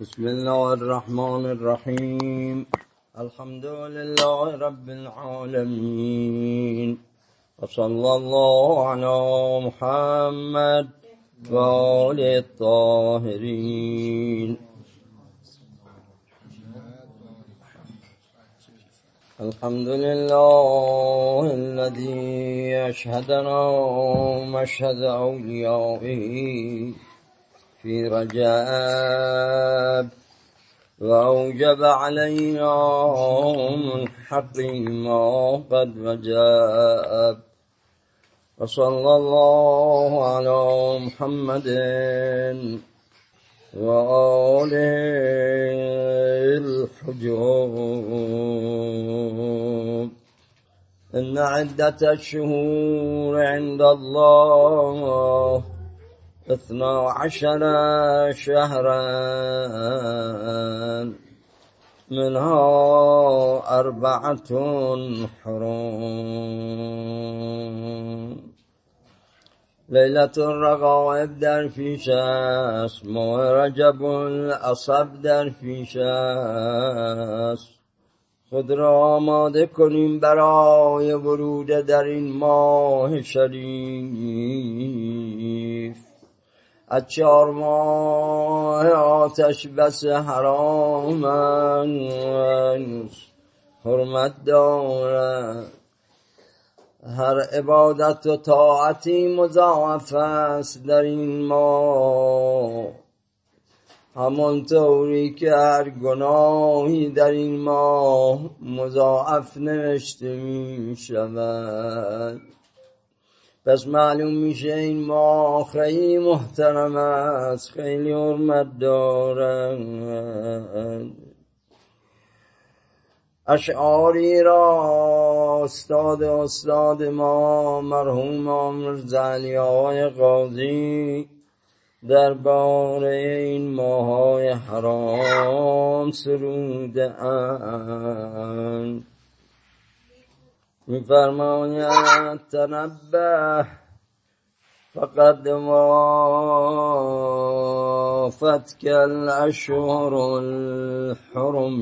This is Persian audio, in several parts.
بسم الله الرحمن الرحيم. الحمد لله رب العالمين. وصلى الله على محمد وآل الطاهرين. الحمد لله الذي أشهدنا مشهد أوليائه. في رجاب وأوجب علينا من حق ما قد وجاب وصلى الله على محمد وآله الحجوب. إن عدة الشهور عند الله اثنا عشر شهرا. منها أربعة حرم ليلة الرغائب در پیش است ماه رجب الاصب در پیش است. خود را آماده کنیم برای ورود در این ماه شریف. از چهار ماه آتش بس حرام حرمت دارد. هر عبادت و طاعتی مضاعف است در این ماه. همانطوری که هر گناهی در این ماه مضاعف نوشته می شود پس معلوم میشه این ماه خیلی محترم است خیلی حرمت دارد. اشعاری را استاد استاد ما مرحوم عمر علی قاضی درباره این ماهای حرام سروده اند. فرموا تنبه فقد وفتك الأشهر الحرم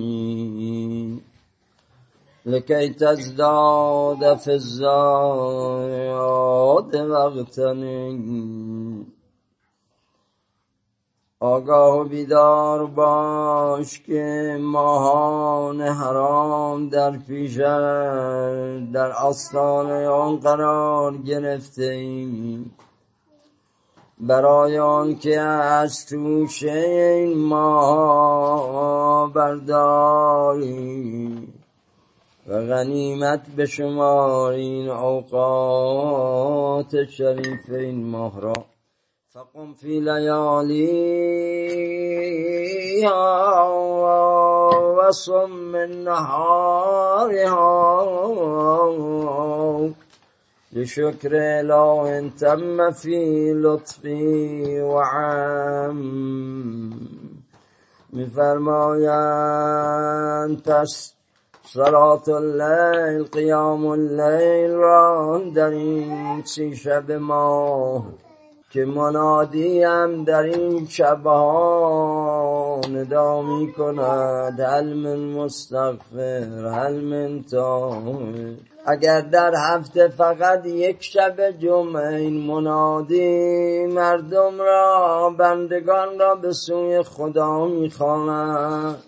لكي تزداد في الزاد بغتني آگاه و بیدار باش که ماهان حرام در پیش در آستان آن قرار گرفته ایم برای آن که از توشه این ماه برداری و غنیمت به شمار این اوقات شریف این ماه را فقم في لياليها وصم من نهارها لشكر لو إن تم في لطفي وعم. بفرمايا أنت صلاة الليل قيام الليل راندرين شب ماه. که منادی هم در این شبها ندا می کند هل من مستغفر هل من اگر در هفته فقط یک شب جمعه این منادی مردم را بندگان را به سوی خدا می‌خواند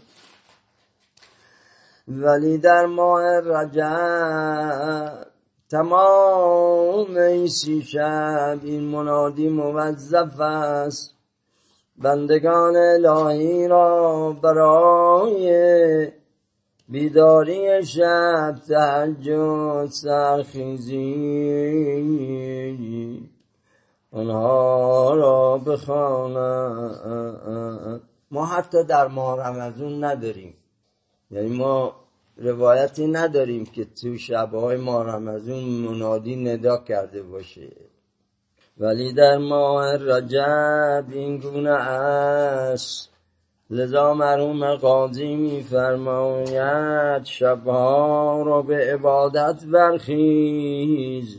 ولی در ماه رجب تمام این سی شب این منادی موظف است. بندگان الهی را برای بیداری شب تهجد سرخیزی. آنها را بخواند ما حتی در ماه رمضان نداریم. یعنی ما روایتی نداریم که تو شبهای ماه رمضان منادی ندا کرده باشه. ولی در ماه رجب این گونه است. لذا مرحوم قاضی میفرماید شبها را به عبادت برخیز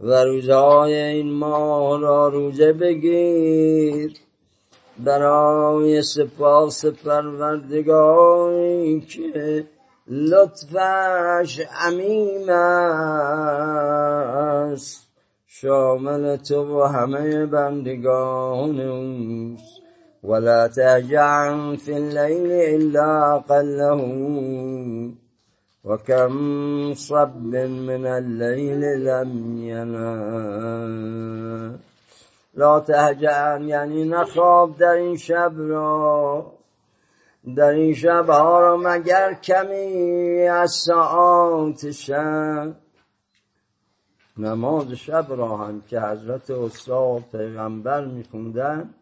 و روزهای این ماه را روزه بگیر. برای سپاس پروردگاری که لطفش عمیم است شامل تو و همه بندگان اوست ولا تهجع في الليل إلا قله. وكم صب من الليل لم ينام لا تهجع یعنی نخواب در این شب را در این شب ها را مگر کمی از ساعات شب؟ نماز شب را هم که حضرت استاد پیغمبر میخوندن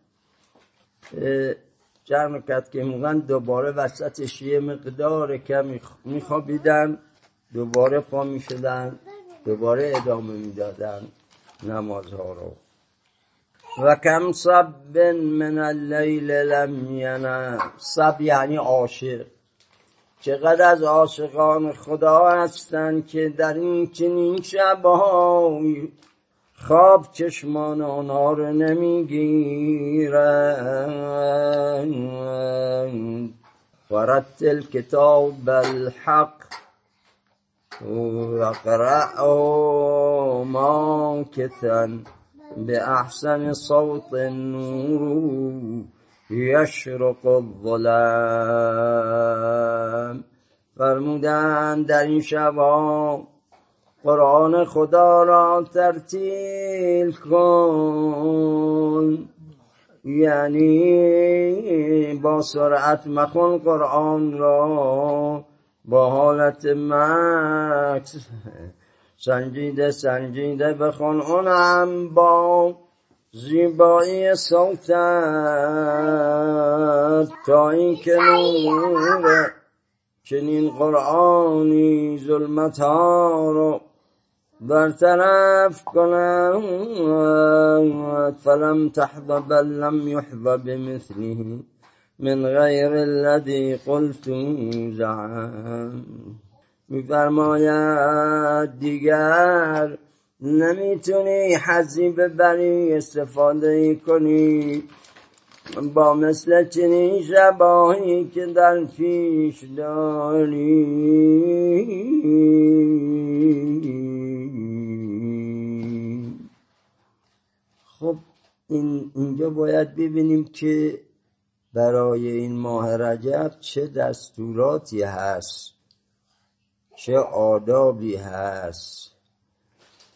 جمع کرد که میگن دوباره وسطش یه مقدار کمی میخوابیدن دوباره پا می‌شدن دوباره ادامه می‌دادن نمازها رو. و کم صب من اللیل لم ینم. صب یعنی عاشق. چقدر از عاشقان خدا هستند که در این چنین شبهای خواب چشمان آنها رو نمی‌گیرند ورتل کتاب الحق وقرأ ماکثا بأحسن صوت النور یشرق الظلام. فرمودن در این شبان قرآن خدا را ترتیل کن. یعنی با سرعت مخون قرآن را با حالت مکس. سنجیده سنجیده بخون اونم با زیبایی صوتت تا این که نور چنین قرآنی ظلمت ها رو برطرف کنم. فلم تحظ بل لم يحظ بمثله من غیر الذي قلت زعم. میفرماید دیگر نمی‌تونی حزی ببری استفاده کنی با مثل چنین شباهی که در پیش داری. خب این اینجا باید ببینیم که برای این ماه رجب چه دستوراتی هست. چه آدابی هست.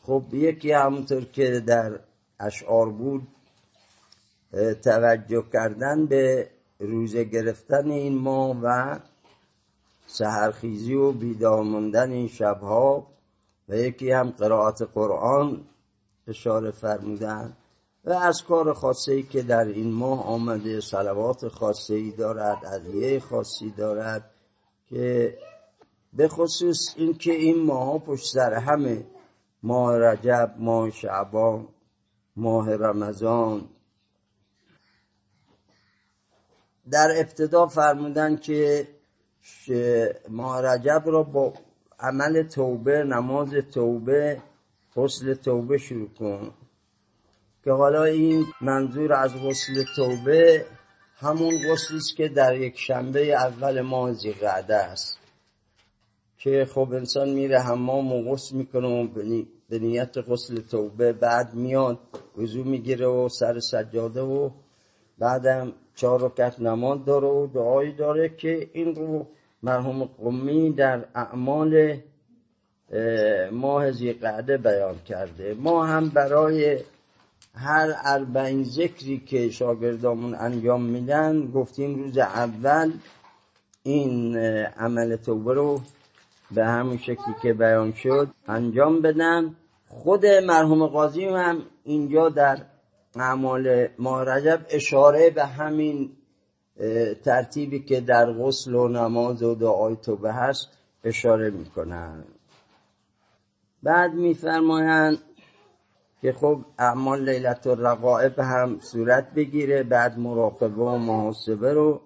خب یکی همونطور که در اشعار بود توجه کردن به روزه گرفتن این ماه و سهرخیزی و بیدار موندن این شبها و یکی هم قرائت قرآن اشاره فرمودن و از کار خاصی که در این ماه آمده صلوات خاصی ای دارد عدیه خاصی دارد که به خصوص اینکه این ماه پشت سر همه ماه رجب ماه شعبان ماه رمضان در ابتدا فرمودن که ماه رجب را با عمل توبه نماز توبه غسل توبه شروع کن. که حالا این منظور از غسل توبه همون غسلی است که در یک شنبه اول ماه زیقعده است. که خب انسان میره حمام و غسل می‌کنه و به نیت غسل توبه بعد میاد وضو می‌گیره و سر سجاده و بعدم چهار رکعت نماز داره و دعایی داره که این رو مرحوم قمی در اعمال ماه زیقعده بیان کرده. ما هم برای هر اربعین ذکری که شاگردامون انجام میدن گفتیم روز اول این عمل توبه رو به همون شکلی که بیان شد انجام بدن خود مرحوم قاضی هم اینجا در اعمال ماه رجب اشاره به همین ترتیبی که در غسل و نماز و دعای توبه هست اشاره می‌کنن. بعد میفرمایند که خب اعمال لیلت الرقائب هم صورت بگیره بعد مراقبه و محاسبه رو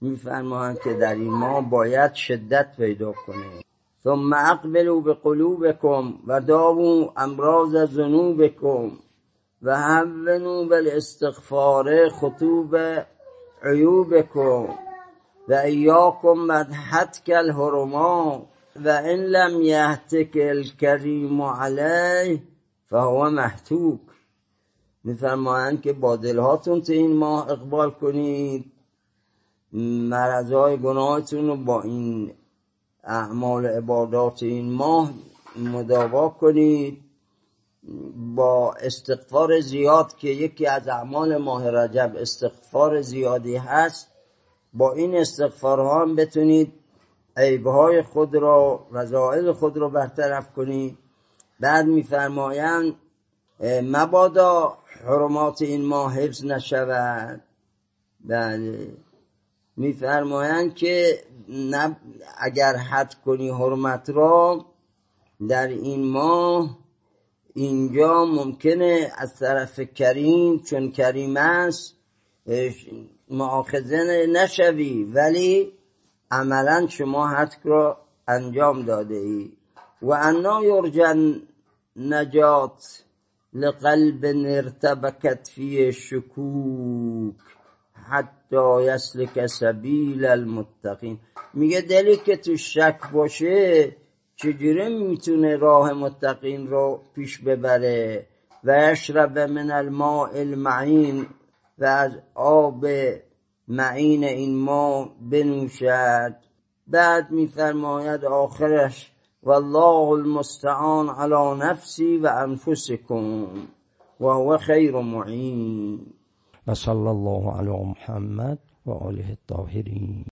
میفرمایند که در این ماه باید شدت پیدا کنه. ثم اقبلوا بقلوبكم و داووا امراض ذنوبكم و هونوا بالاستغفار خطوب عیوبکم و ایاکم مدحتک الحرما و ان لم یهتک الکریم علیه فهو محتوک میفرمایند که با دلهاتون تو این ماه اقبال کنید. مرضای گناهتون رو با این اعمال عبادات این ماه مداوا کنید با استغفار زیاد که یکی از اعمال ماه رجب استغفار زیادی هست. با این استغفارها هم بتونید عیبهای خود را رضائل خود را برطرف کنید. بعد میفرمایند مبادا حرمات این ماه حفظ نشود. بله. میفرمایند که اگر حد کنی حرمت را در این ماه اینجا ممکنه از طرف کریم چون کریم است معاخذه نشوی ولی عملا شما حد را انجام داده ای. و انا یرجن نجات لقلب ارتبکت فی شکوک. حتی یسلک سبیل المتقین. میگه دلی که تو شک باشه چجوری می‌تونه راه متقین رو پیش ببره؟ و یشرب من الماء المعین و از آب معین این ما بنوشد. بعد میفرماید آخرش والله المستعان على نفسی و انفسکم و هو خیر معین وصلى الله على محمد وعليه الطاهرين.